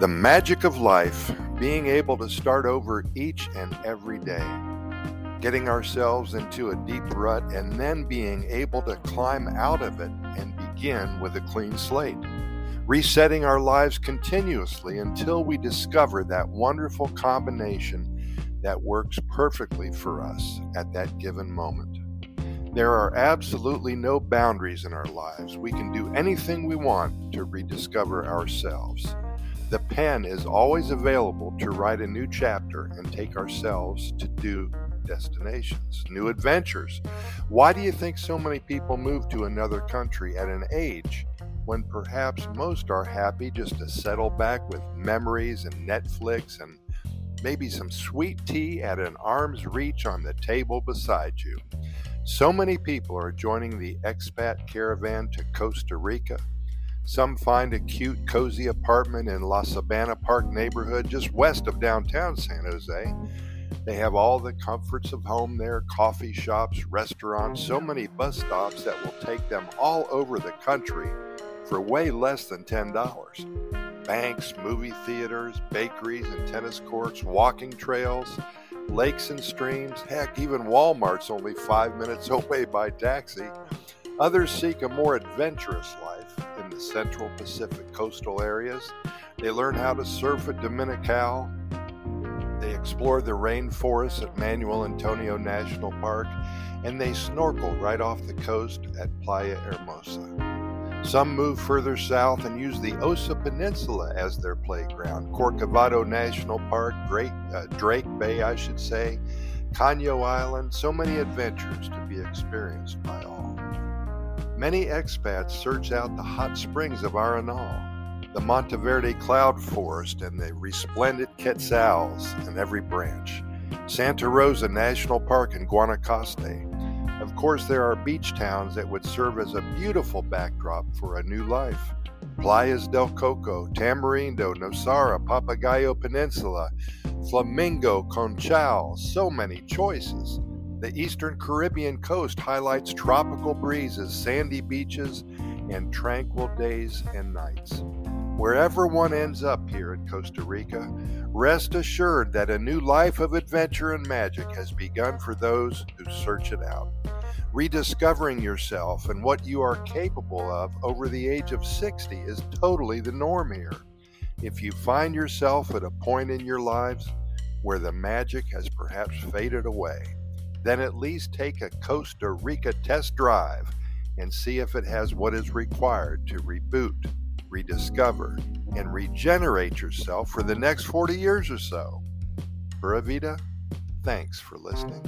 The magic of life, being able to start over each and every day, getting ourselves into a deep rut, and then being able to climb out of it and begin with a clean slate, resetting our lives continuously until we discover that wonderful combination that works perfectly for us at that given moment. There are absolutely no boundaries in our lives. We can do anything we want to rediscover ourselves. The pen is always available to write a new chapter and take ourselves to new destinations, new adventures. Why do you think so many people move to another country at an age when perhaps most are happy just to settle back with memories and Netflix and maybe some sweet tea at an arm's reach on the table beside you? So many people are joining the expat caravan to Costa Rica some find a cute, cozy apartment in La Sabana Park neighborhood just west of downtown San Jose. They have all the comforts of home there coffee shops, restaurants, so many bus stops that will take them all over the country for way less than $10. Banks, movie theaters, bakeries and tennis courts, walking trails, lakes and streams, heck, even Walmart's only five minutes away by taxi. Others seek a more adventurous life central Pacific coastal areas. They learn how to surf at Dominical. They explore the rainforests at Manuel Antonio National Park, and they snorkel right off the coast at Playa Hermosa. Some move further south and use the Osa Peninsula as their playground. Corcovado National Park, Great, uh, Drake Bay, I should say, Caño Island, so many adventures to be experienced by all. Many expats search out the hot springs of Arenal, the Monteverde cloud forest, and the resplendent quetzals in every branch, Santa Rosa National Park in Guanacaste. Of course, there are beach towns that would serve as a beautiful backdrop for a new life. Playas del Coco, Tamarindo, Nosara, Papagayo Peninsula, Flamingo, Conchal, so many choices. The eastern Caribbean coast highlights tropical breezes, sandy beaches, and tranquil days and nights. Wherever one ends up here in Costa Rica, rest assured that a new life of adventure and magic has begun for those who search it out. Rediscovering yourself and what you are capable of over the age of 60 is totally the norm here. If you find yourself at a point in your lives where the magic has perhaps faded away, then at least take a Costa Rica test drive and see if it has what is required to reboot, rediscover, and regenerate yourself for the next 40 years or so. Pura thanks for listening.